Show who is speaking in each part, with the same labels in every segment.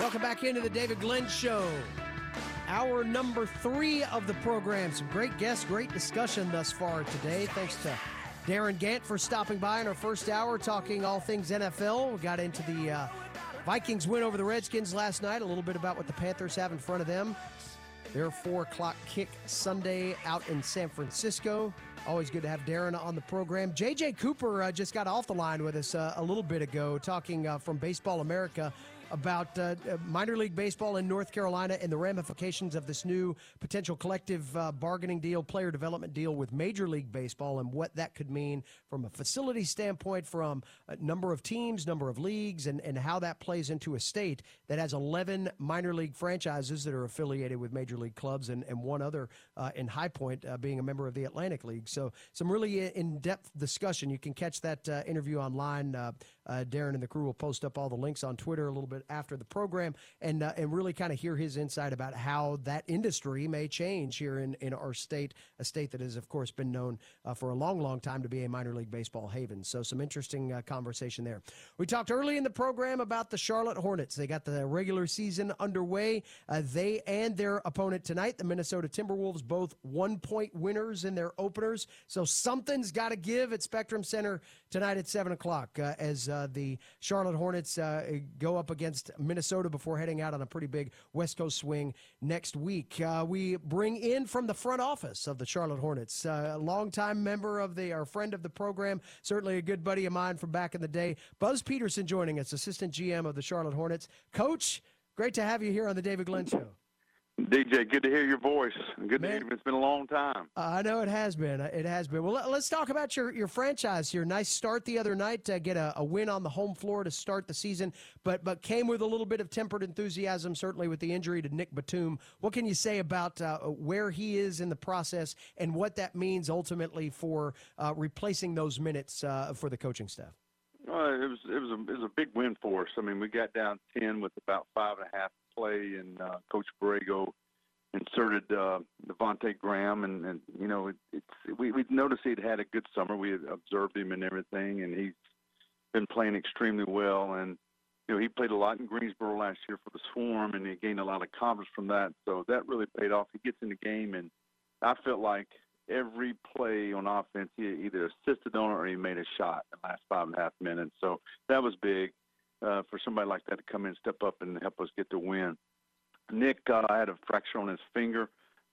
Speaker 1: Welcome back into the David Glenn Show. Hour number three of the program. Some great guests, great discussion thus far today. Thanks to Darin Gantt for stopping by in our first hour, talking all things NFL. We got into the uh, Vikings win over the Redskins last night, a little bit about what the Panthers have in front of them. Their four o'clock kick Sunday out in San Francisco. Always good to have Darren on the program. JJ Cooper uh, just got off the line with us uh, a little bit ago, talking uh, from Baseball America about uh, uh, minor league baseball in North Carolina and the ramifications of this new potential collective uh, bargaining deal, player development deal with Major League Baseball, and what that could mean from a facility standpoint, from a number of teams, number of leagues, and, and how that plays into a state that has 11 minor league franchises that are affiliated with major league clubs, and, and one other uh, in High Point uh, being a member of the Atlantic League. So, some really in depth discussion. You can catch that uh, interview online. Darin and the crew will post up all the links on Twitter a little bit after the program and uh, and really kind of hear his insight about how that industry may change here in, in our state, a state that has, of course, been known uh, for a long, long time to be a minor league baseball haven. So, some interesting uh, conversation there. We talked early in the program about the Charlotte Hornets. They got the regular season underway. Uh, they and their opponent tonight, the Minnesota Timberwolves, both one point winners in their openers. So, something's got to give at Spectrum Center tonight at 7 o'clock uh, as uh, the Charlotte Hornets go up against Minnesota before heading out on a pretty big West Coast swing next week. Uh, we bring in from the front office of the Charlotte Hornets, uh, a longtime member of the, our friend of the program, certainly a good buddy of mine from back in the day, Buzz Peterson joining us, assistant GM of the Charlotte Hornets. Coach, great to have you here on the David Glenn Show.
Speaker 2: DJ, good to hear your voice. Good Man, to hear you. It's been a long time.
Speaker 1: Uh, I know it has been. It has been. Well, let, us talk about your, your franchise here. Nice start the other night to get a, a, win on the home floor to start the season, but but came with a little bit of tempered enthusiasm, certainly with the injury to Nick Batum. What can you say about uh, where he is in the process and what that means ultimately for uh, replacing those minutes uh, for the coaching staff?
Speaker 2: Well, it was it was a it was a big win for us. I mean, we got down ten with about five and a half play, and uh, Coach Borrego inserted uh, Devonte Graham, and, and you know it, it's we we noticed he'd had a good summer. We had observed him and everything, and he's been playing extremely well. And you know he played a lot in Greensboro last year for the Swarm, and he gained a lot of confidence from that. So that really paid off. He gets in the game, and I felt like every play on offense he either assisted on it or he made a shot in the last five and a half minutes. So that was big uh, for somebody like that to come in, step up, and help us get the win. Nick uh, had a fracture on his finger.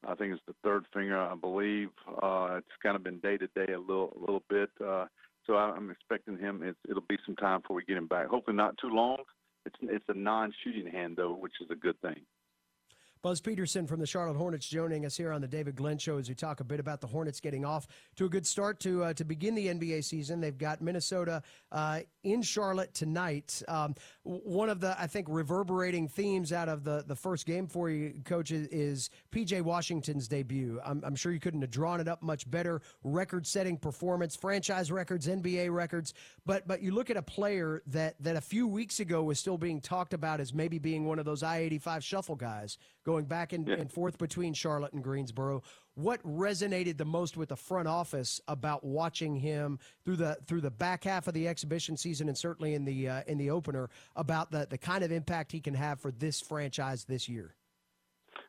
Speaker 2: I think it's the third finger, I believe. Uh, it's kind of been day to day a little, a little bit. Uh, so I'm expecting him. It's, it'll be some time before we get him back. Hopefully not too long. It's it's a non-shooting hand though, which is a good thing.
Speaker 1: Buzz Peterson from the Charlotte Hornets joining us here on the David Glenn Show as we talk a bit about the Hornets getting off to a good start to uh, to begin the NBA season. They've got Minnesota uh, in Charlotte tonight. Um, one of the I think reverberating themes out of the the first game for you, Coach, is, PJ Washington's debut. I'm, I'm, sure you couldn't have drawn it up much better. Record-setting performance, franchise records, NBA records. But but you look at a player that that a few weeks ago was still being talked about as maybe being one of those I-85 shuffle guys going back and, yeah. and forth between Charlotte and Greensboro. What resonated the most with the front office about watching him through the through the back half of the exhibition season and certainly in the uh, in the opener about the the kind of impact he can have for this franchise this year?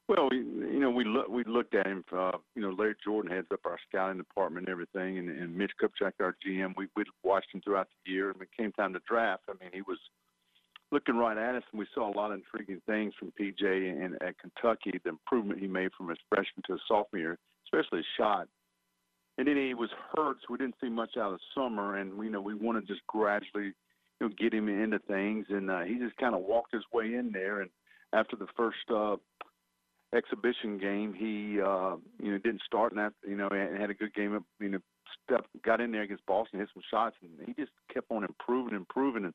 Speaker 2: Well, we, you know, we look, we looked at him. Uh, you know, Larry Jordan heads up our scouting department and everything, and, and Mitch Kupchak, our GM. We we watched him throughout the year, and when it came time to draft, I mean, he was looking right at us, and we saw a lot of intriguing things from PJ and at Kentucky, the improvement he made from his freshman to his sophomore year, especially his shot. And then he was hurt, so we didn't see much out of summer, and you know we want to just gradually, you know, get him into things, and uh, he just kind of walked his way in there. And after the first uh, exhibition game, he uh, you know didn't start, and after you know and had a good game. You know, step got in there against Boston, hit some shots, and he just kept on improving, improving, and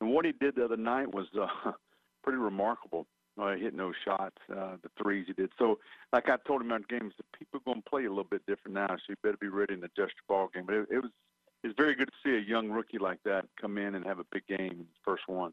Speaker 2: and what he did the other night was uh, pretty remarkable. Uh, hit no shots, uh, the threes he did. So, like I told him on games, the people are going to play a little bit different now, so you better be ready and adjust your ball game. But it, it was it's very good to see a young rookie like that come in and have a big game, first one.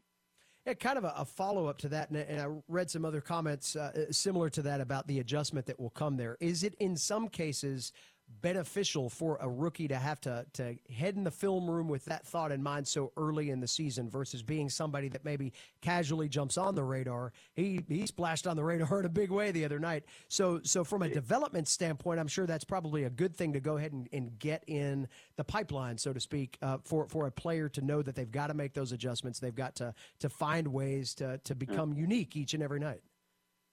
Speaker 1: Yeah, kind of a, a follow up to that, and, and, I read some other comments uh, similar to that about the adjustment that will come there. Is it in some cases beneficial for a rookie to have to to head in the film room with that thought in mind so early in the season versus being somebody that maybe casually jumps on the radar. He he splashed on the radar in a big way the other night. So so from a development standpoint, I'm sure that's probably a good thing to go ahead and, and get in the pipeline, so to speak, uh, for for a player to know that they've got to make those adjustments. They've got to to find ways to to become unique each and every night.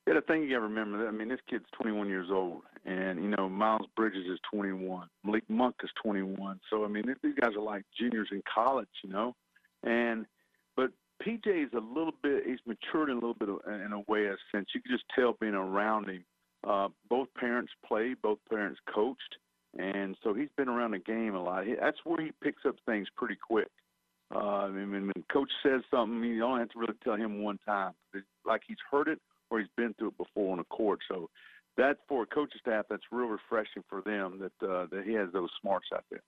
Speaker 2: Yeah, the thing you got to remember, I mean, this kid's 21 years old, and you know Miles Bridges is 21, Malik Monk is 21. So I mean, these guys are like juniors in college, you know. And but PJ is a little bit, he's matured in a little bit of, in a way, a sense you can just tell being around him. Uh, both parents played, both parents coached, and so he's been around the game a lot. He, that's where he picks up things pretty quick. Uh, I mean, when coach says something, you don't have to really tell him one time. It's like he's heard it or he's been through it before on the court. So that for a coaching staff, that's real refreshing for them that uh, that he has those smarts out there.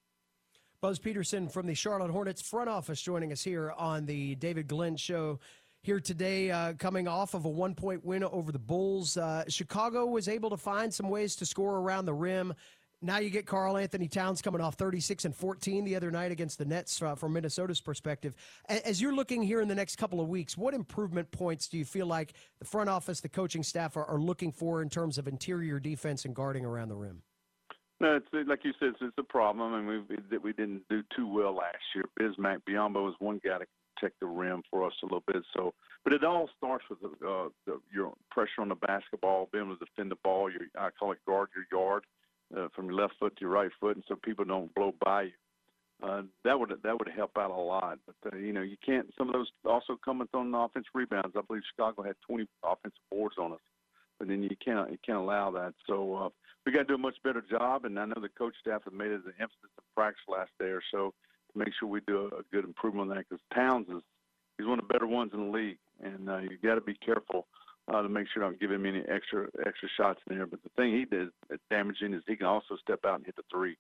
Speaker 1: Buzz Peterson from the Charlotte Hornets front office joining us here on the David Glenn Show. Here today, uh, coming off of a one point win over the Bulls. Uh, Chicago was able to find some ways to score around the rim. Now you get Karl-Anthony Towns coming off 36 and 14 the other night against the Nets uh, from Minnesota's perspective. As you're looking here in the next couple of weeks, what improvement points do you feel like the front office, the coaching staff are, are looking for in terms of interior defense and guarding around the rim?
Speaker 2: No, it's like you said, it's a problem. and we we didn't do too well last year. Bismack Biyombo was one guy to protect the rim for us a little bit. So, but it all starts with the, uh, the, your pressure on the basketball, being able to defend the ball. Your I call it guard your yard uh, from your left foot to your right foot, and so people don't blow by you. Uh, that would that would help out a lot. But uh, you know, you can't. Some of those also coming on offensive rebounds. I believe Chicago had 20 offensive boards on us, but then you can't you can't allow that. So uh, we got to do a much better job. And I know the coach staff has made it an emphasis in practice last day or so to make sure we do a, a good improvement on that. Because Towns is he's one of the better ones in the league, and uh, you got to be careful uh, to make sure don't give him any extra extra shots in there. But the thing he does damaging is he can also step out and hit the three.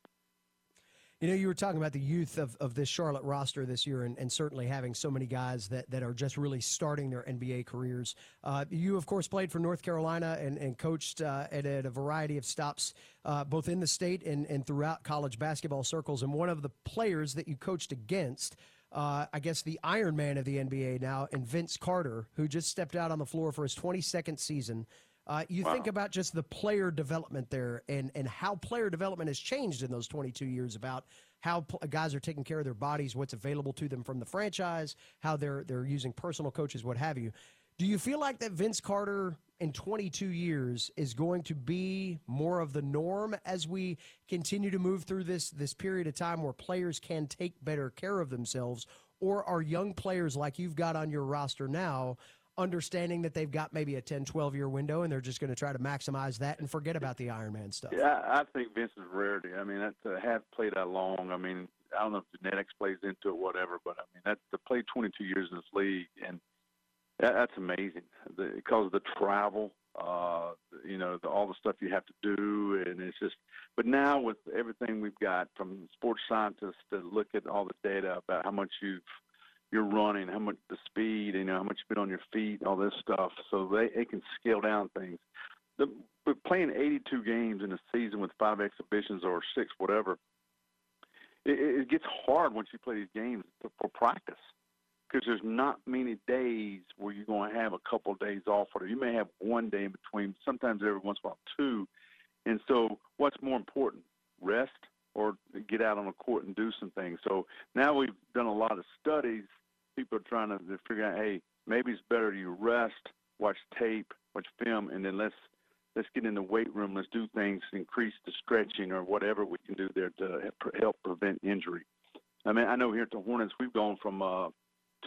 Speaker 1: You know, you were talking about the youth of, of this Charlotte roster this year, and, and certainly having so many guys that, that are just really starting their NBA careers. Uh, you, of course, played for North Carolina and, and coached uh, at, at, a variety of stops, uh, both in the state and, and throughout college basketball circles. And one of the players that you coached against uh, I guess, the Iron Man of the NBA now, and Vince Carter, who just stepped out on the floor for his 22nd season. Uh, you wow. think about just the player development there and, and how player development has changed in those 22 years about how pl- guys are taking care of their bodies, what's available to them from the franchise, how they're, they're using personal coaches, what have you. Do you feel like that Vince Carter in 22 years is going to be more of the norm as we continue to move through this this period of time where players can take better care of themselves or are young players like you've got on your roster now understanding that they've got maybe a 10 12 year window and they're just going to try to maximize that and forget about the Ironman stuff.
Speaker 2: Yeah i think vince is rarity. I mean uh, have played that long. I mean i don't know if genetics plays into it whatever but i mean that to play 22 years in this league and that, that's amazing the, because the travel, uh, you know, the, all the stuff you have to do, and it's just. But now with everything we've got from sports scientists to look at all the data about how much you've you're running, how much the speed, you know, how much you've been on your feet, all this stuff, so they, they can scale down things. The, but playing 82 games in a season with five exhibitions or six, whatever, it, it gets hard once you play these games for practice because there's not many days where you're going to have a couple of days off, or you may have one day in between. Sometimes every once in a while, two. And so, what's more important, rest or get out on the court and do some things? So now we've done a lot of studies. People are trying to figure out, hey, maybe it's better to you rest, watch tape, watch film, and then let's let's get in the weight room. Let's do things, increase the stretching or whatever we can do there to help prevent injury. I mean, I know here at the Hornets, we've gone from uh,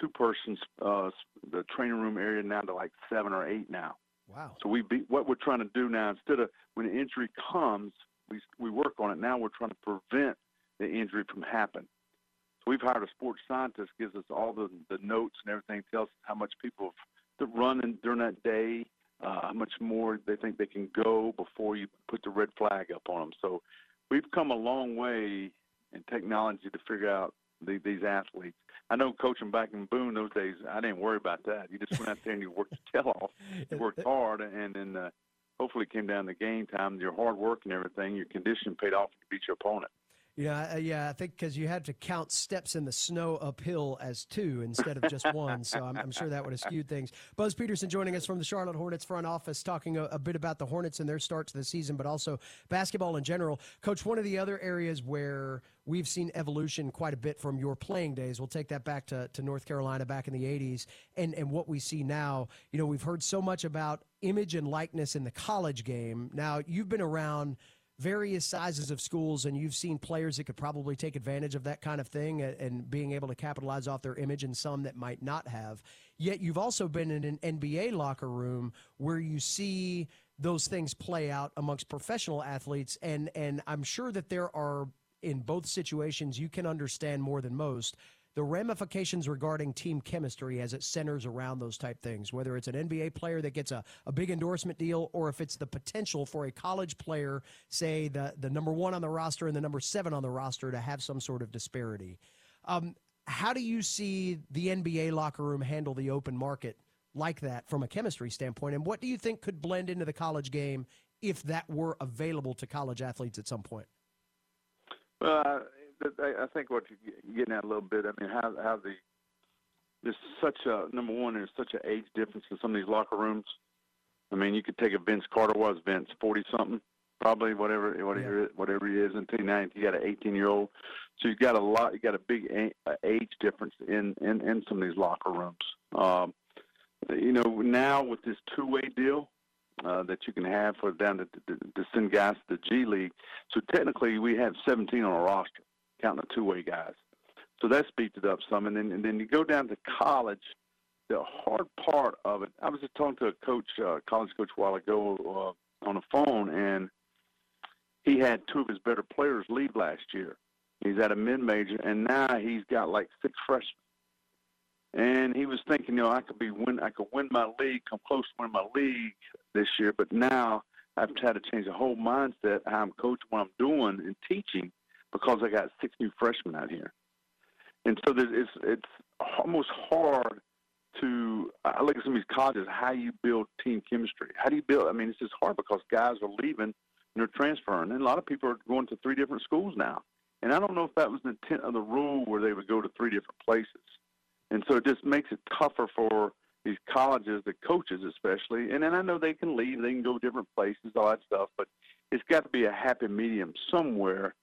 Speaker 2: two persons uh, the training room area now to like seven or eight now.
Speaker 1: Wow.
Speaker 2: So we be, what we're trying to do now instead of when an injury comes, we we work on it. Now we're trying to prevent the injury from happening. So we've hired a sports scientist, gives us all the the notes and everything, tells us how much people have run during that day, uh, how much more they think they can go before you put the red flag up on them. So we've come a long way in technology to figure out the, these athletes. I know coaching back in Boone those days, I didn't worry about that. You just went out there and you worked your tail off. You worked hard, and then uh, hopefully it came down to game time. Your hard work and everything, your condition paid off to beat your opponent.
Speaker 1: Yeah, uh, yeah, I think because you had to count steps in the snow uphill as two instead of just one, so I'm, I'm, sure that would have skewed things. Buzz Peterson joining us from the Charlotte Hornets front office, talking a, a, bit about the Hornets and their start to the season, but also basketball in general. Coach, one of the other areas where we've seen evolution quite a bit from your playing days. We'll take that back to, to North Carolina back in the 80s and, and what we see now. You know, we've heard so much about image and likeness in the college game. Now, you've been around – various sizes of schools, and you've seen players that could probably take advantage of that kind of thing and, and being able to capitalize off their image, and some that might not have. Yet you've also been in an NBA locker room where you see those things play out amongst professional athletes, and and I'm sure that there are in both situations you can understand more than most the ramifications regarding team chemistry as it centers around those type things, whether it's an NBA player that gets a, a big endorsement deal or if it's the potential for a college player, say the, the number one on the roster and the number seven on the roster, to have some sort of disparity. Um, how do you see the NBA locker room handle the open market like that from a chemistry standpoint? And what do you think could blend into the college game if that were available to college athletes at some point?
Speaker 2: Well, I think what you're getting at a little bit. I mean, how how the there's such a number one. There's such an age difference in some of these locker rooms. I mean, you could take a Vince Carter was Vince, forty something, probably whatever whatever yeah. whatever he is. Until now, you got an eighteen year old, so you got a lot. You got a big age difference in in in some of these locker rooms. Um, you know, now with this two way deal, uh, that you can have for down to, to, to send guys to the G League. So technically, we have 17 on a roster counting the two way guys. So that speeds it up some. And then and then you go down to college. The hard part of it. I was just talking to a coach, uh, college coach, a while ago uh, on the phone, and he had two of his better players leave last year. He's at a mid major, and now he's got like six freshmen. And he was thinking, you know, I could be win, I could win my league, come close to win my league this year, but now I've had to change the whole mindset how I'm coaching, what I'm doing, and teaching because I got six new freshmen out here, and so it's it's almost hard to I look at some of these colleges how you build team chemistry. How do you build? I mean, it's just hard because guys are leaving and they're transferring, and a lot of people are going to three different schools now. And I don't know if that was the intent of the rule where they would go to three different places. And so it just makes it tougher for these colleges, the coaches especially. And then I know they can leave, they can go different places, all that stuff, but it's got to be a happy medium somewhere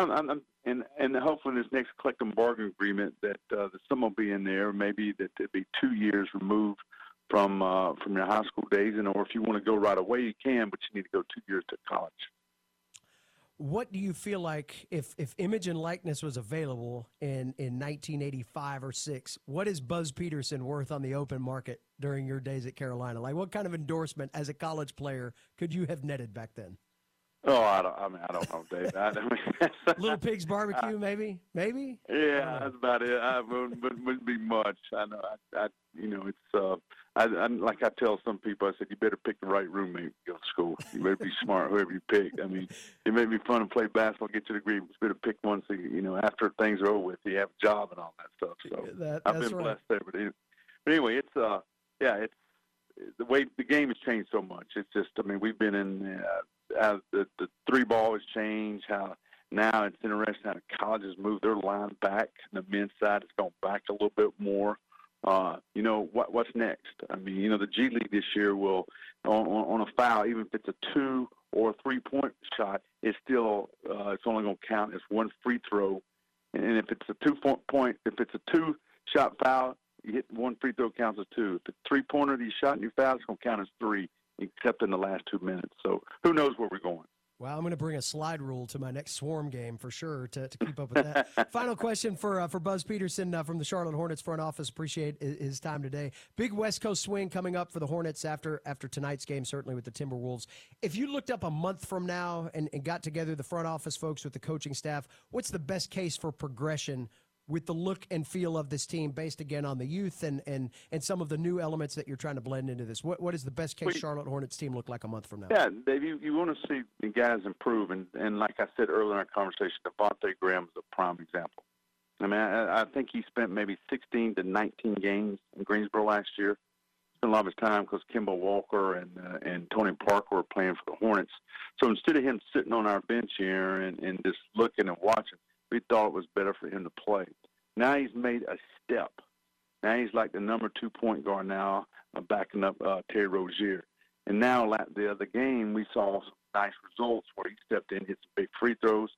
Speaker 2: and, I'm, I'm, and, and hopefully this next collective bargaining agreement that uh, that some will be in there, maybe that it'd be two years removed from uh, from your high school days, and or if you want to go right away, you can, but you need to go two years to college.
Speaker 1: What do you feel like if if image and likeness was available in in 1985 or six? What is Buzz Peterson worth on the open market during your days at Carolina? Like, what kind of endorsement as a college player could you have netted back then?
Speaker 2: Oh, I don't. I mean, I don't know, Dave. I, I mean,
Speaker 1: Little Pigs barbecue, maybe, maybe.
Speaker 2: Yeah, that's about it. I wouldn't, wouldn't be much. I know. I, I you know, it's. uh I, I like I tell some people, I said, you better pick the right roommate to go to school. You better be smart, whoever you pick. I mean, it may be fun to play basketball, get you the degree, but you better pick one so you, you know after things are over with, you have a job and all that stuff. So
Speaker 1: that,
Speaker 2: I've been
Speaker 1: right.
Speaker 2: blessed there. But anyway, but anyway, it's uh, yeah, it's the way the game has changed so much. It's just, I mean, we've been in uh, how the, the three ball has changed, how now it's interesting how the colleges move their line back. The men's side has gone back a little bit more. Uh, you know what what's next? I mean, you know the G League this year will on, on, on a foul, even if it's a two or a three point shot, it's still uh, it's only going to count as one free throw. And if it's a two point if it's a two shot foul, you hit one free throw counts as two. If it's three pointer that you shot and you foul, it's going to count as three except in the last two minutes. So who knows where we're going?
Speaker 1: Well, I'm going to bring a slide rule to my next Swarm game for sure to, to keep up with that. Final question for uh, for Buzz Peterson uh, from the Charlotte Hornets front office. Appreciate his time today. Big West Coast swing coming up for the Hornets after after tonight's game, certainly with the Timberwolves. If you looked up a month from now and, and got together the front office folks with the coaching staff, what's the best case for progression with the look and feel of this team based again on the youth and and and some of the new elements that you're trying to blend into this. What what is the best case Charlotte Hornets team look like a month from now?
Speaker 2: Yeah Dave you, you want to see the guys improve and and like I said earlier in our conversation Devonte Graham is a prime example. I mean I, I think he spent maybe 16 to 19 games in Greensboro last year. Spent a lot of his time because Kemba Walker and uh, and Tony Parker were playing for the Hornets. So instead of him sitting on our bench here and, and just looking and watching, we thought it was better for him to play. Now he's made a step. Now he's like the number two point guard now, uh, backing up uh, Terry Rozier. And now like the other game, we saw some nice results where he stepped in, hit some big free throws.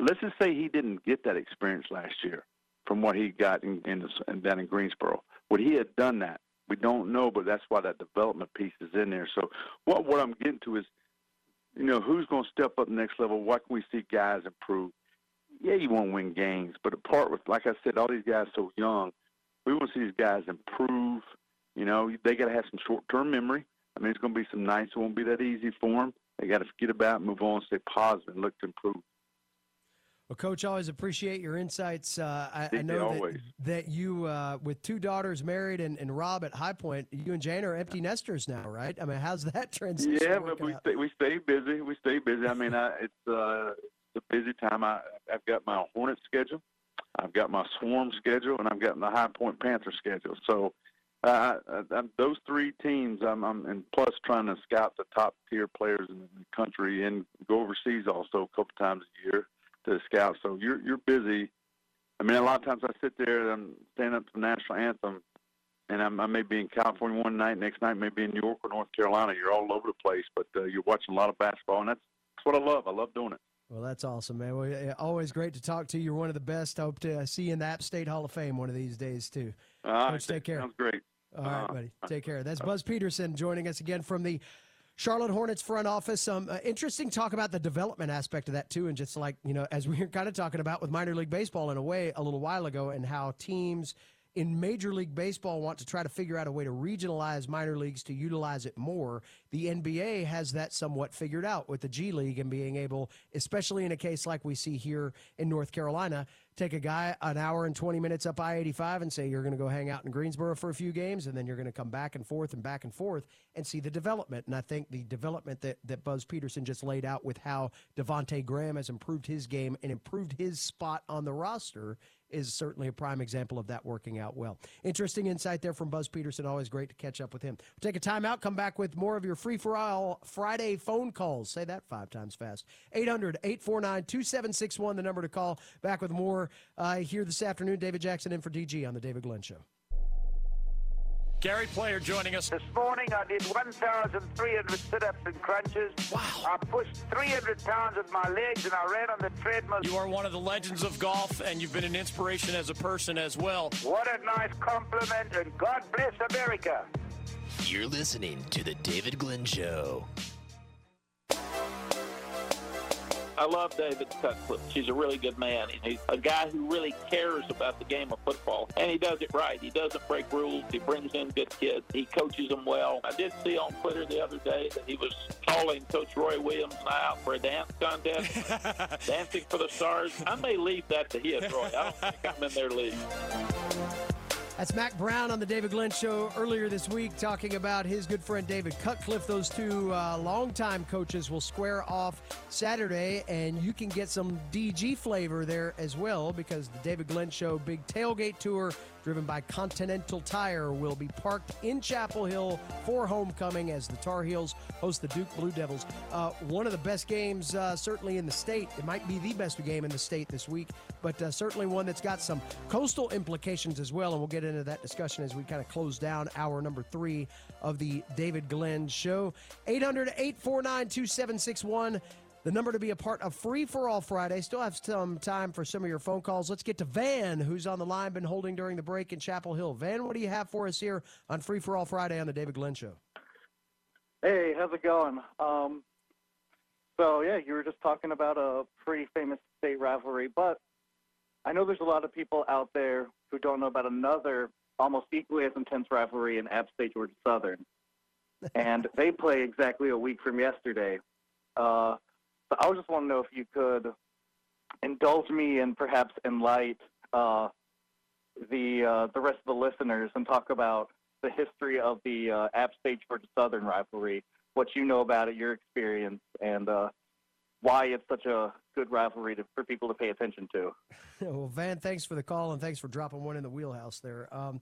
Speaker 2: Let's just say he didn't get that experience last year from what he got in, in, the, in down in Greensboro. Would he have done that? We don't know, but that's why that development piece is in there. So what what I'm getting to is, you know, who's going to step up the next level? What can we see guys improve? Yeah, you want to win games, but apart with, like I said, all these guys so young, we want to see these guys improve. You know, they got to have some short-term memory. I mean, it's going to be some nights. It won't be that easy for them. They got to forget about, move on, stay positive, and look to improve.
Speaker 1: Well, Coach, always appreciate your insights. Uh, I, I, know that, that you, uh, with two daughters married and, and Rob at High Point, you and Jane are empty nesters now, right? I mean, how's that transition?
Speaker 2: Yeah, but we stay, we stay busy. We stay busy. I mean, I, it's uh, it's a busy time. I I've got my Hornet schedule, I've got my Swarm schedule, and I've got the High Point Panther schedule. So uh, I, those three teams, I'm, I'm and plus trying to scout the top tier players in the country and go overseas also a couple times a year to scout. So you're you're busy. I mean, a lot of times I sit there and I'm standing up to the national anthem, and I'm, I may be in California one night, next night maybe in New York or North Carolina. You're all over the place, but uh, you're watching a lot of basketball, and that's that's what I love. I love doing it.
Speaker 1: Well, that's awesome, man. Well, always great to talk to you. You're one of the best. Hope to see you in the App State Hall of Fame one of these days too.
Speaker 2: All right, take
Speaker 1: care.
Speaker 2: Sounds great.
Speaker 1: All right, uh, buddy. Take care. That's Buzz Peterson joining us again from the Charlotte Hornets front office. Some uh, interesting talk about the development aspect of that too, and just like you know, as we were kind of talking about with minor league baseball in a way a little while ago, and how teams in Major League Baseball want to try to figure out a way to regionalize minor leagues to utilize it more. The NBA has that somewhat figured out with the G League and being able, especially in a case like we see here in North Carolina, take a guy an hour and 20 minutes up I 85 and say, you're going to go hang out in Greensboro for a few games, and then you're going to come back and forth and back and forth and see the development. And I think the development that, that Buzz Peterson just laid out with how Devonte Graham has improved his game and improved his spot on the roster is certainly a prime example of that working out well. Interesting insight there from Buzz Peterson. Always great to catch up with him. Take a timeout, come back with more of your free for all Friday phone calls. Say that five times fast. 800 849 2761, the number to call. Back with more uh, here this afternoon. David Jackson in for DG on The David Glenn Show.
Speaker 3: Gary Player joining us.
Speaker 4: This morning I did 1,300 sit-ups and crunches.
Speaker 3: Wow.
Speaker 4: I pushed 300 pounds with my legs and I ran on the treadmill.
Speaker 3: You are one of the legends of golf and you've been an inspiration as a person as well.
Speaker 4: What a nice compliment and God bless America.
Speaker 5: You're listening to The David Glenn Show.
Speaker 6: I love David Cutcliffe. He's a really good man. And he's a guy who really cares about the game of football, and he does it right. He doesn't break rules. He brings in good kids. He coaches them well. I did see on Twitter the other day that he was calling Coach Roy Williams and I out for a dance contest, dancing for the stars. I may leave that to him, Roy. I don't think I'm in their league.
Speaker 1: That's Mack Brown on the David Glenn Show earlier this week talking about his good friend David Cutcliffe. Those two uh, longtime coaches will square off Saturday, and you can get some DG flavor there as well because the David Glenn Show Big Tailgate Tour driven by Continental Tire, will be parked in Chapel Hill for homecoming as the Tar Heels host the Duke Blue Devils. Uh, one of the best games, uh, certainly in the state. It might be the best game in the state this week, but uh, certainly one that's got some coastal implications as well. And we'll get into that discussion as we kind of close down hour number three of the David Glenn Show. 800 849 2761 the number to be a part of Free for All Friday. Still have some time for some of your phone calls. Let's get to Van, who's on the line, been holding during the break in Chapel Hill. Van, what do you have for us here on Free for All Friday on the David Glenn Show?
Speaker 7: Hey, how's it going? Um, so, yeah, you were just talking about a pretty famous state rivalry, but I know there's a lot of people out there who don't know about another almost equally as intense rivalry in App State Georgia Southern. and they play exactly a week from yesterday. Uh, so I just want to know if you could indulge me and perhaps enlighten uh, the uh, the rest of the listeners and talk about the history of the uh, App State Georgia Southern rivalry, what you know about it, your experience, and uh, why it's such a good rivalry to, for people to pay attention to.
Speaker 1: well, Van, thanks for the call and thanks for dropping one in the wheelhouse there. Um,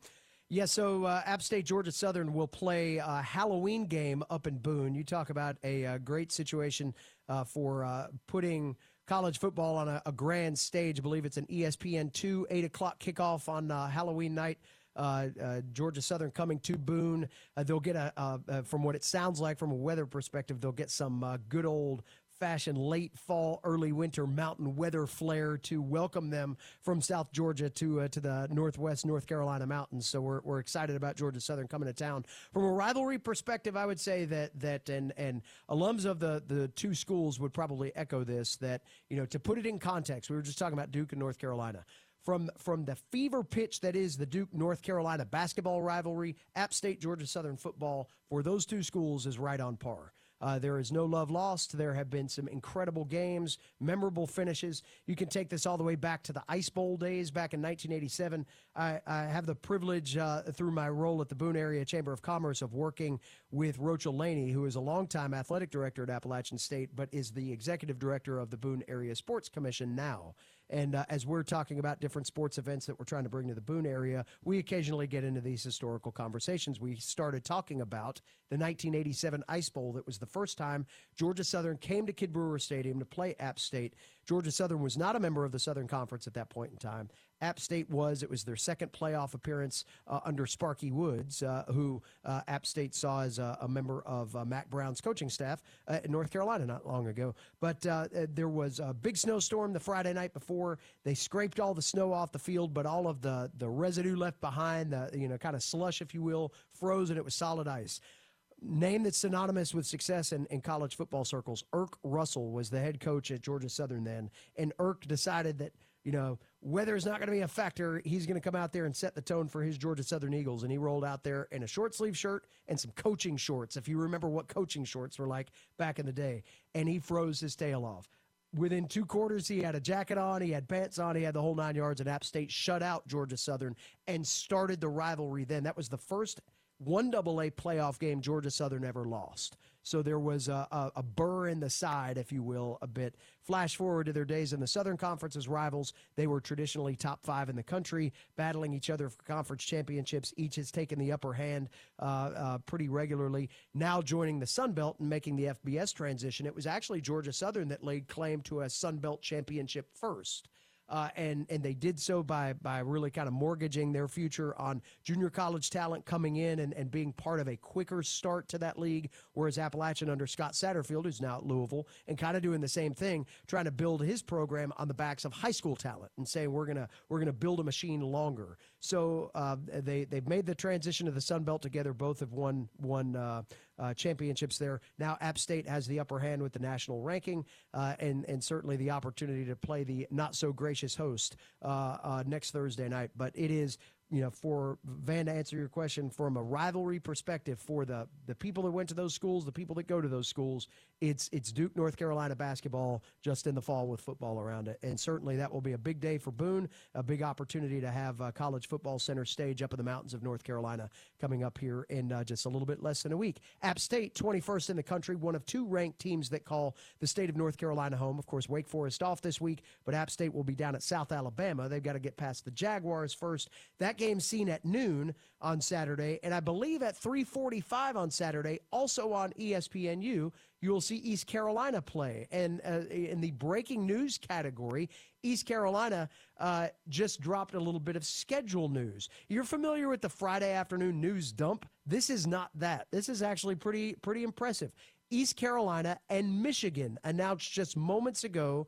Speaker 1: Yeah, so uh, App State Georgia Southern will play a Halloween game up in Boone. You talk about a, a great situation uh, for uh, putting college football on a, a, grand stage. I believe it's an ESPN two eight o'clock kickoff on uh, Halloween night. Uh, uh, Georgia Southern coming to Boone. they'll get a, from what it sounds like from a weather perspective, they'll get some good old fashion late fall, early winter mountain weather flare to welcome them from South Georgia to uh, to the Northwest North Carolina mountains. So we're, we're excited about Georgia Southern coming to town. From a rivalry perspective, I would say that that and and alums of the the two schools would probably echo this. That you know to put it in context, we were just talking about Duke and North Carolina from from the fever pitch that is the Duke North Carolina basketball rivalry, App State Georgia Southern football for those two schools is right on par. Uh, there is no love lost. There have been some incredible games, memorable finishes. You can take this all the way back to the Ice Bowl days back in 1987. I, I have the privilege uh, through my role at the Boone Area Chamber of Commerce of working with Roachel Laney, who is a longtime athletic director at Appalachian State, but is the executive director of the Boone Area Sports Commission now. And uh, as we're talking about different sports events that we're trying to bring to the Boone area, we occasionally get into these historical conversations. We started talking about the 1987 Ice Bowl. That was the first time Georgia Southern came to Kid Brewer Stadium to play App State. Georgia Southern was not a member of the Southern Conference at that point in time. App State was. It was their second playoff appearance uh, under Sparky Woods, uh, who uh, App State saw as a, a member of uh, Mack Brown's coaching staff uh, in North Carolina not long ago. But uh, there was a big snowstorm the Friday night before. They scraped all the snow off the field, but all of the the residue left behind, the you know kind of slush, if you will, froze, and it was solid ice name that's synonymous with success in, in college football circles. Erk Russell was the head coach at Georgia Southern then, and Erk decided that you know weather is not going to be a factor. He's going to come out there and set the tone for his Georgia Southern Eagles, and he rolled out there in a short sleeve shirt and some coaching shorts. If you remember what coaching shorts were like back in the day, and he froze his tail off. Within two quarters, he had a jacket on, he had pants on, he had the whole nine yards, and App State shut out Georgia Southern and started the rivalry then. That was the first one double A playoff game Georgia Southern ever lost. So there was a, a, a, burr in the side, if you will, a bit. Flash forward to their days in the Southern Conference as rivals. They were traditionally top five in the country, battling each other for conference championships. Each has taken the upper hand uh, uh, pretty regularly. Now joining the Sun Belt and making the FBS transition, it was actually Georgia Southern that laid claim to a Sun Belt championship first. Uh, and and they did so by by really kind of mortgaging their future on junior college talent coming in and, and being part of a quicker start to that league. Whereas Appalachian under Scott Satterfield, who's now at Louisville, and kind of doing the same thing, trying to build his program on the backs of high school talent and saying we're gonna we're gonna build a machine longer. So uh, they they've made the transition to the Sun Belt together. Both have won won uh, uh, championships there. Now App State has the upper hand with the national ranking, uh, and and certainly the opportunity to play the not so gracious host uh, uh, next Thursday night. But it is you know, for Van to answer your question from a rivalry perspective for the the people that went to those schools, the people that go to those schools, it's it's Duke North Carolina basketball just in the fall with football around it, and certainly that will be a big day for Boone, a big opportunity to have uh, college football center stage up in the mountains of North Carolina coming up here in uh, just a little bit less than a week. App State, 21st in the country, one of two ranked teams that call the state of North Carolina home. Of course, Wake Forest off this week, but App State will be down at South Alabama. They've got to get past the Jaguars first. That game seen at noon on Saturday, and I believe at 3:45 on Saturday, also on ESPNU, you will see East Carolina play. And uh, in the breaking news category, East Carolina uh, just dropped a little bit of schedule news. You're familiar with the Friday afternoon news dump? This is not that. This is actually pretty pretty impressive. East Carolina and Michigan announced just moments ago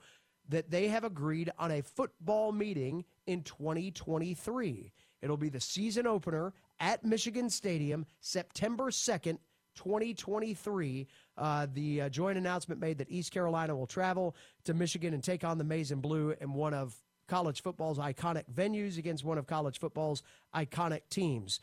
Speaker 1: that they have agreed on a football meeting in 2023. It'll be the season opener at Michigan Stadium, September 2nd, 2023. Uh, the uh, joint announcement made that East Carolina will travel to Michigan and take on the Maize and Blue in one of college football's iconic venues against one of college football's iconic teams.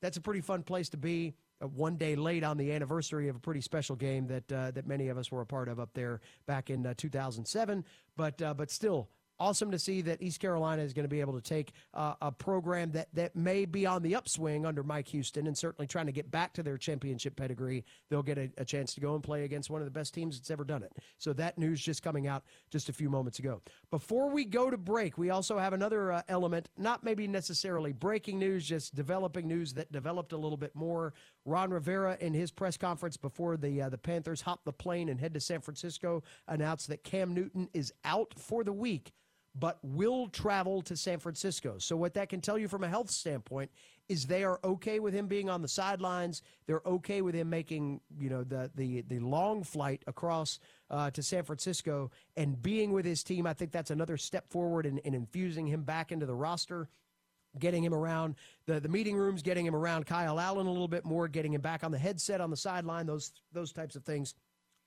Speaker 1: That's a pretty fun place to be. Uh, one day late on the anniversary of a pretty special game that uh, that many of us were a part of up there back in uh, 2007, but uh, but still awesome to see that East Carolina is going to be able to take uh, a program that that may be on the upswing under Mike Houston and certainly trying to get back to their championship pedigree. They'll get a, a chance to go and play against one of the best teams that's ever done it. So that news just coming out just a few moments ago. Before we go to break, we also have another uh, element, not maybe necessarily breaking news, just developing news that developed a little bit more. Ron Rivera, in his press conference before the uh, the Panthers hop the plane and head to San Francisco, announced that Cam Newton is out for the week, but will travel to San Francisco. So what that can tell you from a health standpoint is they are okay with him being on the sidelines. They're okay with him making you know the the the long flight across uh, to San Francisco and being with his team. I think that's another step forward in, in infusing him back into the roster getting him around the, the meeting rooms, getting him around Kyle Allen a little bit more, getting him back on the headset on the sideline, those those types of things.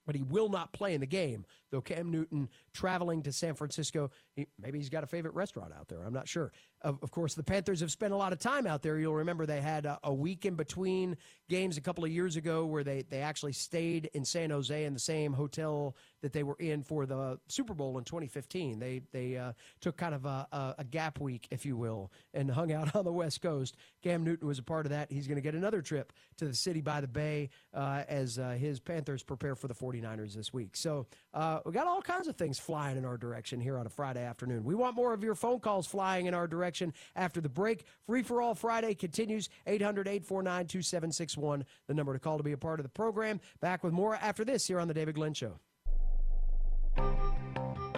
Speaker 1: But he will not play in the game, though Cam Newton traveling to San Francisco. He, maybe he's got a favorite restaurant out there. I'm not sure. Of, of course, the Panthers have spent a lot of time out there. You'll remember they had a, a week in between games a couple of years ago where they, they actually stayed in San Jose in the same hotel that they were in for the Super Bowl in 2015. They they uh, took kind of a, a, a, gap week, if you will, and hung out on the West Coast. Cam Newton was a part of that. He's going to get another trip to the city by the bay uh, as uh, his Panthers prepare for the 49ers this week. So uh, we got all kinds of things flying in our direction here on a Friday afternoon. We want more of your phone calls flying in our direction after the break. Free for All Friday continues 800 849 2761, the number to call to be a part of the program. Back with more after this here on The David Glenn Show.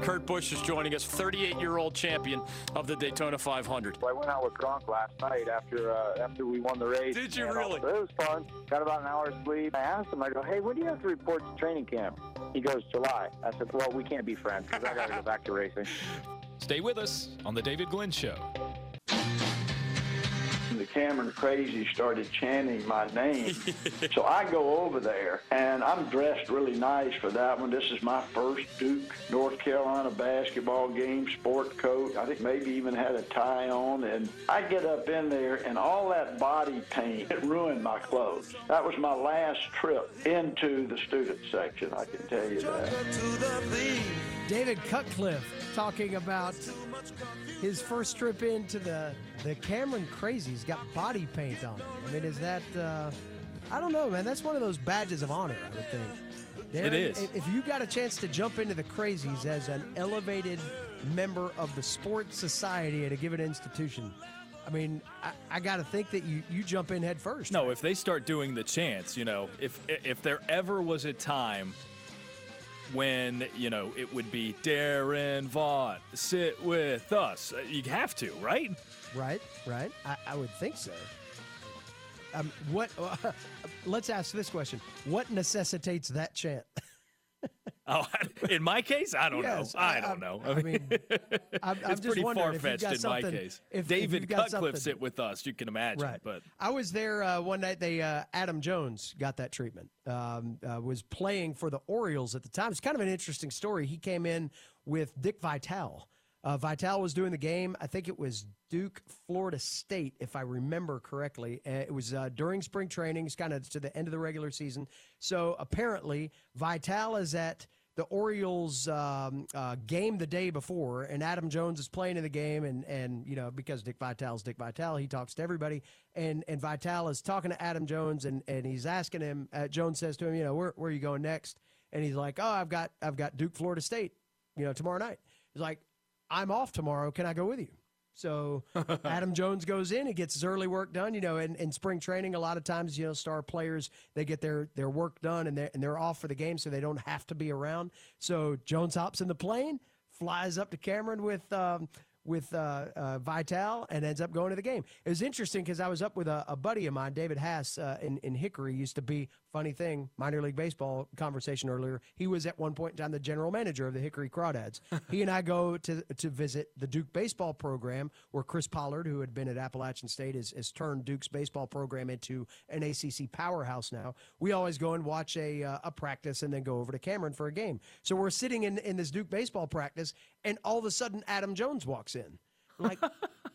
Speaker 3: Kurt Busch is joining us, 38-year-old champion of the Daytona 500.
Speaker 8: I went out with Gronk last night after uh, after we won the race.
Speaker 3: Did you really?
Speaker 8: All, it was fun. Got about an hour's sleep. I asked him, I go, hey, when do you have to report to training camp? He goes, July. I said, well, we can't be friends because I got to go back to racing.
Speaker 9: Stay with us on the David Glenn Show
Speaker 10: the Cameron crazy started chanting my name. so I go over there, and I'm dressed really nice for that one. This is my first Duke, North Carolina basketball game, sport coat. I think maybe even had a tie on. And I get up in there, and all that body paint, it ruined my clothes. That was my last trip into the student section, I can tell you that.
Speaker 1: David Cutcliffe talking about his first trip into the the Cameron Crazies got body paint on him. I mean, is that? Uh, I don't know, man. That's one of those badges of honor, I would think.
Speaker 9: Darren, it is.
Speaker 1: If you got a chance to jump into the Crazies as an elevated member of the sports society at a given institution, I mean, I, I got to think that you, you jump in head first.
Speaker 9: No, if they start doing the chants, you know, if if there ever was a time when you know it would be Darren Vaughn, sit with us, you have to, right?
Speaker 1: Right, right. I, I would think so. Um, what? Uh, let's ask this question: What necessitates that chant?
Speaker 9: oh, in my case, I don't
Speaker 1: yes,
Speaker 9: know. I, I don't know.
Speaker 1: I mean, I'm, I'm
Speaker 9: it's pretty far fetched in my case.
Speaker 1: If,
Speaker 9: David
Speaker 1: if
Speaker 9: Cutcliffe sit with us, you can imagine.
Speaker 1: Right.
Speaker 9: But
Speaker 1: I was there uh, one night. They uh, Adam Jones got that treatment. Um, uh, was playing for the Orioles at the time. It's kind of an interesting story. He came in with Dick Vitale. Uh, Vitale was doing the game. I think it was Duke, Florida State, if I remember correctly. Uh, it was uh, during spring training. It's kind of to the end of the regular season. So apparently, Vitale is at the Orioles um, uh, game the day before, and Adam Jones is playing in the game, and and you know because Dick Vitale's Dick Vitale, he talks to everybody, and and Vitale is talking to Adam Jones, and and he's asking him. Uh, Jones says to him, you know, where where are you going next? And he's like, oh, I've got I've got Duke, Florida State, you know, tomorrow night. He's like, I'm off tomorrow. Can I go with you? So Adam Jones goes in, he gets his early work done. You know, in, in spring training, a lot of times, you know, star players they get their their work done and they're and they're off for the game, so they don't have to be around. So Jones hops in the plane, flies up to Cameron with um, with uh, uh, Vitale and ends up going to the game. It was interesting because I was up with a, a, buddy of mine, David Hass, uh, in, in Hickory, used to be, funny thing, minor league baseball conversation earlier. He was at one point in time the general manager of the Hickory Crawdads. he and I go to, to visit the Duke baseball program where Chris Pollard, who had been at Appalachian State, has, has turned Duke's baseball program into an ACC powerhouse now. We always go and watch a, uh, a practice and then go over to Cameron for a game. So we're sitting in, in this Duke baseball practice, and all of a sudden Adam Jones walks in. Like,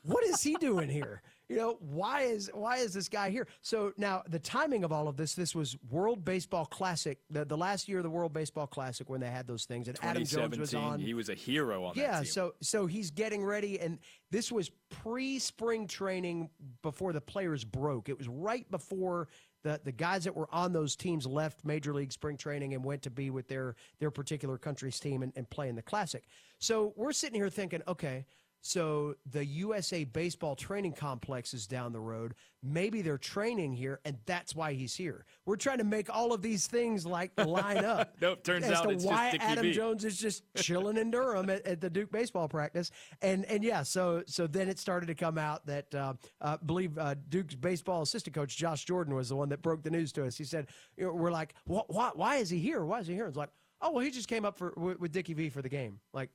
Speaker 1: what is he doing here? you know, why is why is this guy here? So now the timing of all of this, this was World Baseball Classic, the, the last year of the World Baseball Classic when they had those things, and Adam Jones was on.
Speaker 9: He was a hero on
Speaker 1: yeah, so so he's getting ready, and this was pre-spring training before the players broke. It was right before the the guys that were on those teams left Major League spring training and went to be with their their particular country's team and, and play in the Classic. So we're sitting here thinking, okay. So the USA Baseball Training Complex is down the road. Maybe they're training here, and that's why he's here. We're trying to make all of these things like line up.
Speaker 9: nope, turns out
Speaker 1: to
Speaker 9: it's
Speaker 1: why
Speaker 9: just Dickie
Speaker 1: Adam. Jones is just chilling in Durham at, at the Duke baseball practice, and and yeah, so so then it started to come out that uh, uh, believe uh, Duke's baseball assistant coach Josh Jordan was the one that broke the news to us. He said, you know, "We're like, why, why is he here? Why is he here?" It's like, "Oh, well, he just came up for with, with Dickie V for the game." Like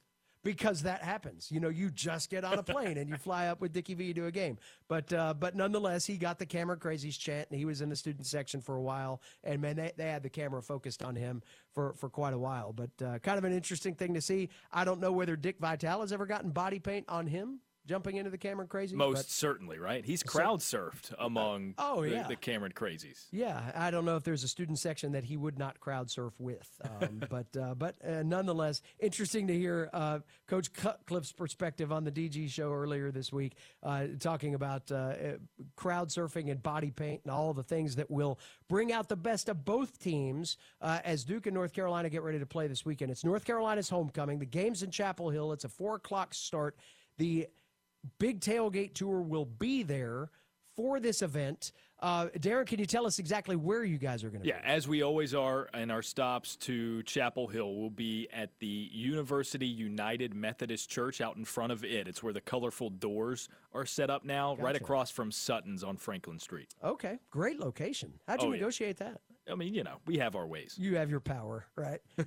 Speaker 1: because that happens. You know, you just get on a plane and you fly up with Dickie V to a game. But uh, but nonetheless, he got the Cameron Crazies chant, and he was in the student section for a while. And man, they, they had the camera focused on him for for quite a while. But uh, kind of an interesting thing to see. I don't know whether Dick Vitale has ever gotten body paint on him jumping into the Cameron crazy.
Speaker 9: Most
Speaker 1: but-
Speaker 9: certainly, right? He's crowd surfed among
Speaker 1: Oh,
Speaker 9: the,
Speaker 1: yeah.
Speaker 9: the Cameron Crazies.
Speaker 1: Yeah, I don't know if there's a student section that he would not crowd surf with, um, but uh, but uh, nonetheless, interesting to hear uh, Coach Cutcliffe's perspective on the DG show earlier this week, uh, talking about uh, uh, crowd surfing and body paint and all the things that will bring out the best of both teams uh, as Duke and North Carolina get ready to play this weekend. It's North Carolina's homecoming. The game's in Chapel Hill. It's a four o'clock start. The Big Tailgate Tour will be there for this event. Uh, Darren, can you tell us exactly where you guys are going to be?
Speaker 9: Yeah, as we always are in our stops to Chapel Hill, we'll be at the University United Methodist Church out in front of it. It's where the colorful doors are set up now, right across from Sutton's on Franklin Street.
Speaker 1: Okay, great location. How'd you
Speaker 9: Oh, yeah.
Speaker 1: negotiate that?
Speaker 9: I mean, you know, we have our ways.
Speaker 1: You have your power, right?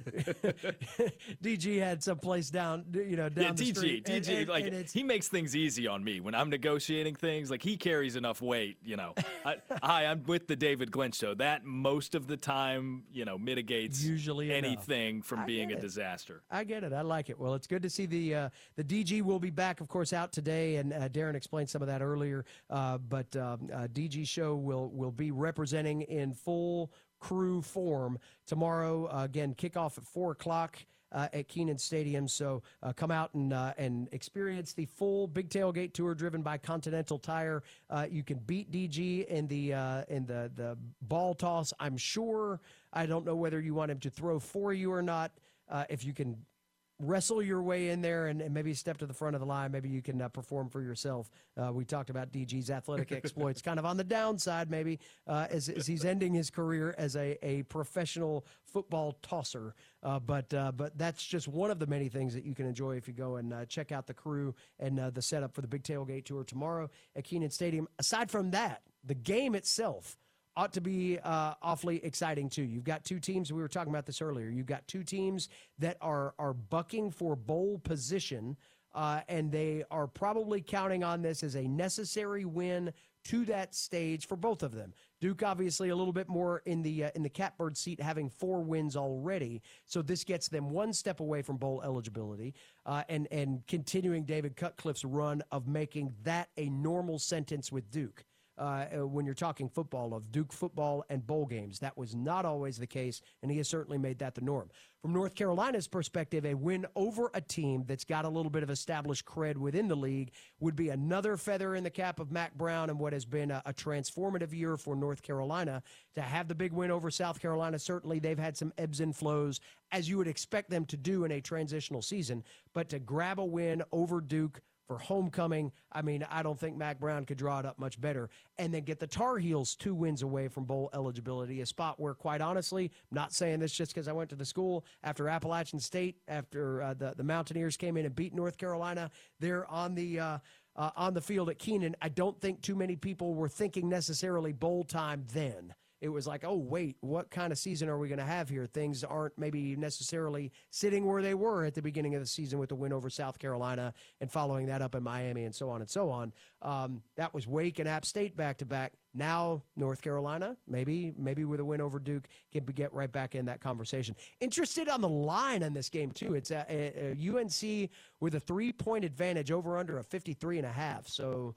Speaker 1: DG had some place down, you know, down
Speaker 9: yeah,
Speaker 1: the
Speaker 9: DG,
Speaker 1: street.
Speaker 9: DG,
Speaker 1: and-
Speaker 9: like
Speaker 1: and
Speaker 9: he makes things easy on me when I'm negotiating things. Like he carries enough weight, you know. I, hi, I'm with the David Glenn show. That most of the time, you know, mitigates
Speaker 1: Usually enough.
Speaker 9: anything from
Speaker 1: I
Speaker 9: being a
Speaker 1: it.
Speaker 9: disaster.
Speaker 1: I get it. I like it. Well, it's good to see the uh, the DG will be back, of course, out today, and uh, Darren explained some of that earlier. Uh, but um, uh, DG show will will be representing in full crew form tomorrow. Uh, again, kickoff at four o'clock. Uh, at Kenan Stadium, so uh, come out and uh, and experience the full Big Tailgate Tour driven by Continental Tire. Uh, you can beat DG in the uh, in the the ball toss. I'm sure. I don't know whether you want him to throw for you or not. Uh, if you can wrestle your way in there and, and maybe step to the front of the line. Maybe you can uh, perform for yourself. Uh, we talked about DG's athletic exploits, kind of on the downside, maybe uh, as, as he's ending his career as a, a professional football tosser. Uh, but uh, but that's just one of the many things that you can enjoy if you go and uh, check out the crew and the setup for the Big Tailgate Tour tomorrow at Kenan Stadium. Aside from that, the game itself ought to be uh, awfully exciting too. You've got two teams. We were talking about this earlier. You've got two teams that are are bucking for bowl position, uh, and they are probably counting on this as a necessary win to that stage for both of them. Duke obviously a little bit more in the uh, in the catbird seat, having four wins already. So this gets them one step away from bowl eligibility, uh, and and continuing David Cutcliffe's run of making that a normal sentence with Duke uh, uh, when you're talking football of Duke football and bowl games. That was not always the case, and he has certainly made that the norm. From North Carolina's perspective, a win over a team that's got a little bit of established cred within the league would be another feather in the cap of Mack Brown and what has been a, a transformative year for North Carolina. To have the big win over South Carolina, certainly they've had some ebbs and flows, as you would expect them to do in a transitional season, but to grab a win over Duke for homecoming. I mean, I don't think Mack Brown could draw it up much better. And then get the Tar Heels two wins away from bowl eligibility, a spot where, quite honestly, I'm not saying this just because I went to the school after Appalachian State, after uh, the the Mountaineers came in and beat North Carolina. They're on the uh, uh, on the field at Kenan. I don't think too many people were thinking necessarily bowl time then it was like, oh, wait, what kind of season are we going to have here? Things aren't maybe necessarily sitting where they were at the beginning of the season with the win over South Carolina and following that up in Miami and so on and so on. Um, that was Wake and App State back to back. Now North Carolina, maybe maybe with a win over Duke, can get right back in that conversation. Interested on the line on this game too. It's a, a, a UNC with a three point advantage over under a 53 and a half. So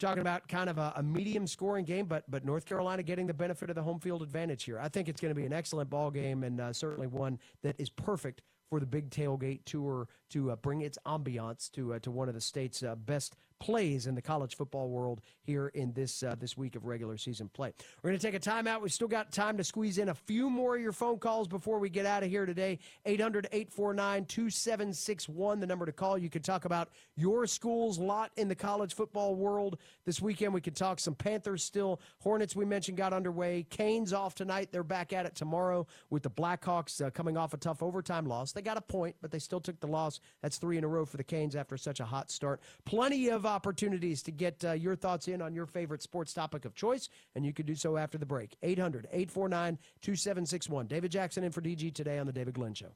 Speaker 1: talking about kind of a, a, medium scoring game, but but North Carolina getting the benefit of the home field advantage here. I think it's going to be an excellent ball game and uh, certainly one that is perfect for the big tailgate tour to uh, bring its ambiance to uh, to one of the state's uh, best plays in the college football world here in this uh, this week of regular season play. We're going to take a timeout. We've still got time to squeeze in a few more of your phone calls before we get out of here today. 800-849-2761 the number to call. You can talk about your school's lot in the college football world this weekend. We can talk some Panthers still. Hornets we mentioned got underway. Canes off tonight. They're back at it tomorrow with the Blackhawks uh, coming off a tough overtime loss. They got a point, but they still took the loss. That's 3 in a row for the Canes after such a hot start. Plenty of opportunities to get uh, your thoughts in on your favorite sports topic of choice, and you can do so after the break. 800 849 2761. David Jackson in for DG today on The David Glenn Show.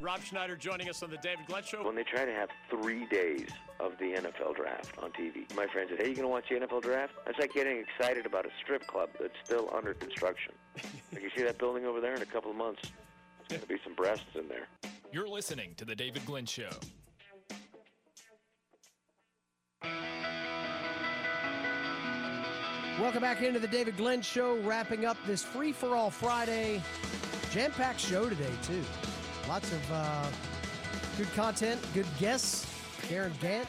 Speaker 3: Rob Schneider joining us on the David Glenn Show.
Speaker 11: When they try to have three days of the NFL draft on TV, my friend said, Hey, you going to watch the NFL draft? That's like getting excited about a strip club that's still under construction. like you see that building over there in a couple of months, there's going to be some breasts in there.
Speaker 12: You're listening to The David Glenn Show.
Speaker 1: Welcome back into the David Glenn Show, wrapping up this free for all Friday. Jam packed show today, too. Lots of uh, good content, good guests. Darin Gantt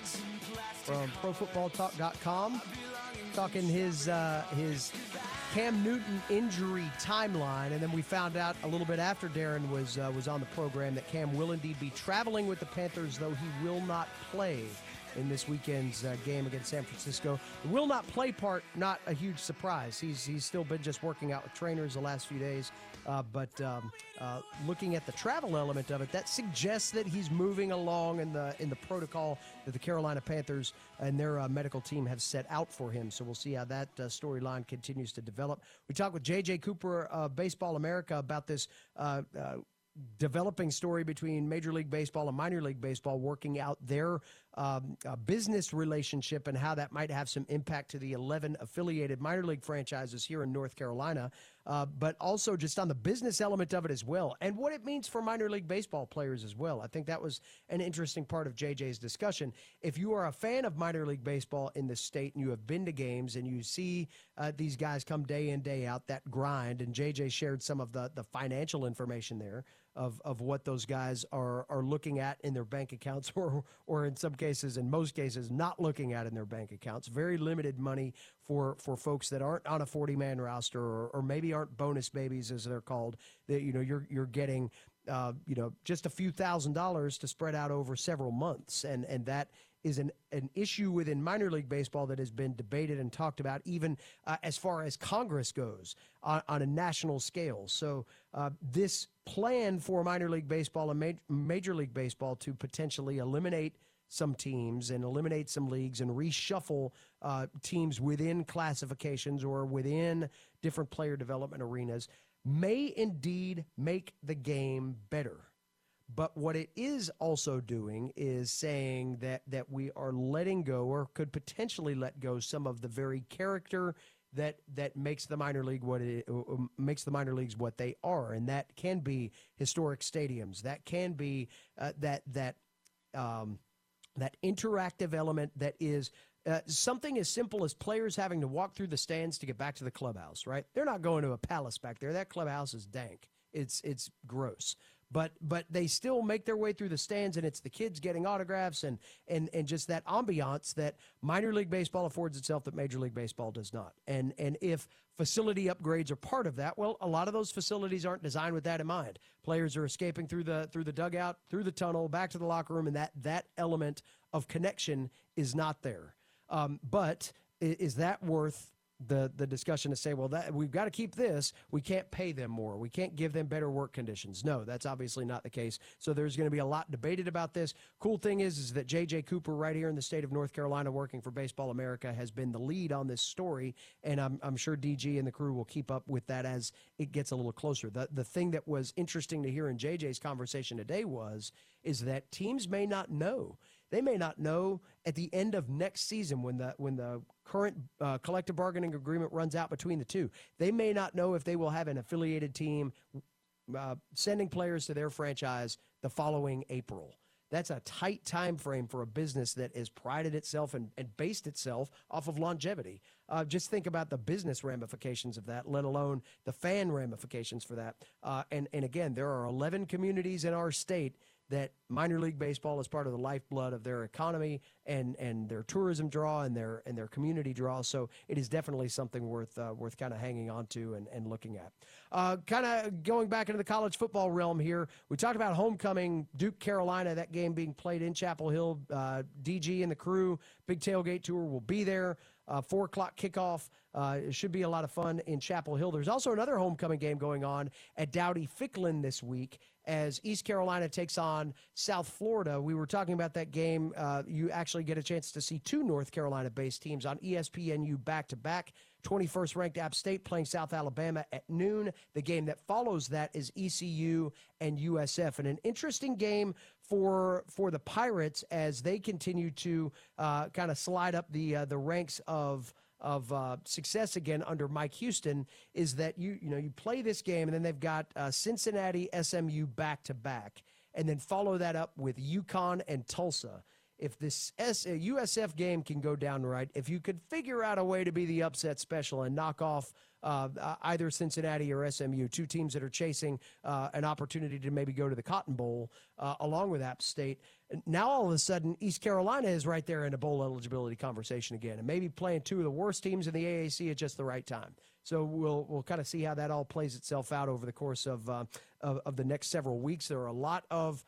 Speaker 1: from ProFootballTalk.com talking his uh, his Cam Newton injury timeline, and then we found out a little bit after Darin was uh, was on the program that Cam will indeed be traveling with the Panthers, though he will not play in this weekend's uh, game against San Francisco. Will not play part, not a huge surprise. He's he's still been just working out with trainers the last few days. Uh, but um, uh, looking at the travel element of it, that suggests that he's moving along in the in the protocol that the Carolina Panthers and their uh, medical team have set out for him. So we'll see how that uh, storyline continues to develop. We talked with J.J. Cooper of Baseball America about this uh, developing story between Major League Baseball and Minor League Baseball working out their um, business relationship and how that might have some impact to the 11 affiliated minor league franchises here in North Carolina, uh, but also just on the business element of it as well, and what it means for minor league baseball players as well. I think that was an interesting part of JJ's discussion. If you are a fan of minor league baseball in the state and you have been to games and you see uh, these guys come day in, day out, that grind, and JJ shared some of the, the financial information there of, of what those guys are, are looking at in their bank accounts or, or in some cases, in most cases, not looking at in their bank accounts. Very limited money for, for folks that aren't on a 40 man roster or, or maybe aren't bonus babies as they're called. That, you know, you're, you're getting, uh, you know, just a few thousand dollars to spread out over several months. And, and that is an, an issue within minor league baseball that has been debated and talked about, even uh, as far as Congress goes on, on a national scale. So, uh, this plan for minor league baseball and ma- major league baseball to potentially eliminate some teams and eliminate some leagues and reshuffle uh, teams within classifications or within different player development arenas may indeed make the game better. But what it is also doing is saying that that we are letting go or could potentially let go some of the very character that that makes the minor league what it uh, um, makes the minor leagues what they are, and that can be historic stadiums. That can be uh, that that um, that interactive element that is uh, something as simple as players having to walk through the stands to get back to the clubhouse. Right? They're not going to a palace back there. That clubhouse is dank. It's it's gross but but they still make their way through the stands and it's the kids getting autographs and and and just that ambiance that minor league baseball affords itself that major league baseball does not. And and if facility upgrades are part of that well a lot of those facilities aren't designed with that in mind. Players are escaping through the through the dugout through the tunnel back to the locker room and that that element of connection is not there. Um, but is that worth the the discussion to say, well, that we've got to keep this. We can't pay them more. We can't give them better work conditions. No, that's obviously not the case. So there's going to be a lot debated about this. Cool thing is, is that J.J. Cooper, right here in the state of North Carolina, working for Baseball America, has been the lead on this story, and I'm I'm sure DG and the crew will keep up with that as it gets a little closer. The the thing that was interesting to hear in JJ's conversation today was is that teams may not know they may not know at the end of next season when the when the current uh, collective bargaining agreement runs out between the two. They may not know if they will have an affiliated team uh, sending players to their franchise the following April. That's a tight time frame for a business that has prided itself and, and based itself off of longevity. Uh, just think about the business ramifications of that, let alone the fan ramifications for that. Uh, and and again, there are 11 communities in our state that minor league baseball is part of the lifeblood of their economy and and their tourism draw and their and their community draw. So it is definitely something worth uh, worth kind of hanging on to and, and looking at. Uh, kind of going back into the college football realm here, we talked about homecoming, Duke Carolina, that game being played in Chapel Hill. Uh, DG and the crew, big tailgate tour will be there. Uh, four o'clock kickoff. Uh, it should be a lot of fun in Chapel Hill. There's also another homecoming game going on at Dowdy Ficklen this week as East Carolina takes on South Florida. We were talking about that game. Uh, you actually get a chance to see two North Carolina based teams on ESPNU back to back. 21st ranked App State playing South Alabama at noon. The game that follows that is ECU and USF, and an interesting game for for the Pirates as they continue to uh, kind of slide up the uh, the ranks of of uh, success again under Mike Houston is that you you know you play this game and then they've got uh, Cincinnati SMU back to back and then follow that up with UConn and Tulsa. If this S- uh, USF game can go down right, if you could figure out a way to be the upset special and knock off uh, uh, either Cincinnati or SMU, two teams that are chasing uh, an opportunity to maybe go to the Cotton Bowl uh, along with App State. Now all of a sudden, East Carolina is right there in a bowl eligibility conversation again, and maybe playing two of the worst teams in the AAC at just the right time. So we'll we'll kind of see how that all plays itself out over the course of, uh, of of the next several weeks. There are a lot of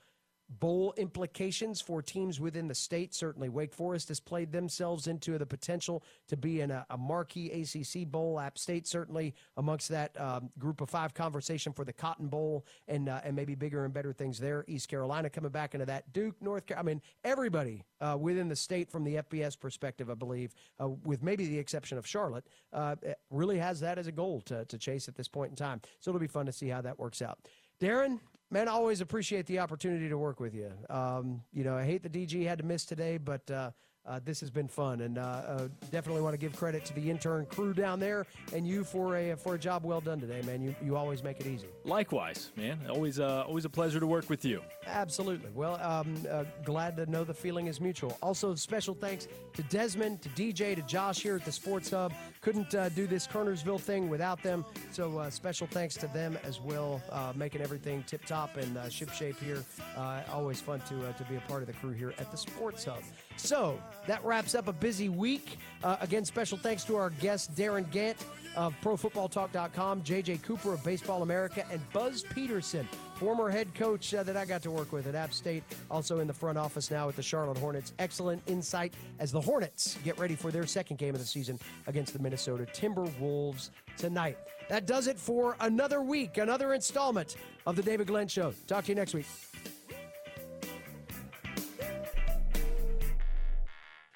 Speaker 1: bowl implications for teams within the state. Certainly, Wake Forest has played themselves into the potential to be in a, a marquee ACC bowl. App State certainly amongst that um, group of five conversation for the Cotton Bowl and uh, and maybe bigger and better things there. East Carolina coming back into that. Duke, North Carolina. I mean, everybody uh, within the state from the FBS perspective, I believe, uh, with maybe the exception of Charlotte, uh, really has that as a goal to, to chase at this point in time. So it'll be fun to see how that works out. Darren, man, I always appreciate the opportunity to work with you. Um, you know, I hate the DG had to miss today, but uh, uh, this has been fun, and uh, uh, definitely want to give credit to the intern crew down there and you for a for a job well done today, man. You you always make it easy.
Speaker 9: Likewise, man. Always uh, always a pleasure to work with you.
Speaker 1: Absolutely. Well, um, uh, glad to know the feeling is mutual. Also, special thanks to Desmond, to DJ, to Josh here at the Sports Hub. Couldn't uh, do this Kernersville thing without them. So, uh, special thanks to them as well, uh, making everything tip top and uh, ship shape here. Uh, always fun to uh, to be a part of the crew here at the Sports Hub. So that wraps up a busy week. Uh, again, special thanks to our guest Darin Gantt of ProFootballTalk.com, JJ Cooper of Baseball America, and Buzz Peterson, former head coach uh, that I got to work with at App State, also in the front office now at the Charlotte Hornets. Excellent insight as the Hornets get ready for their second game of the season against the Minnesota Timberwolves tonight. That does it for another week, another installment of the David Glenn Show. Talk to you next week.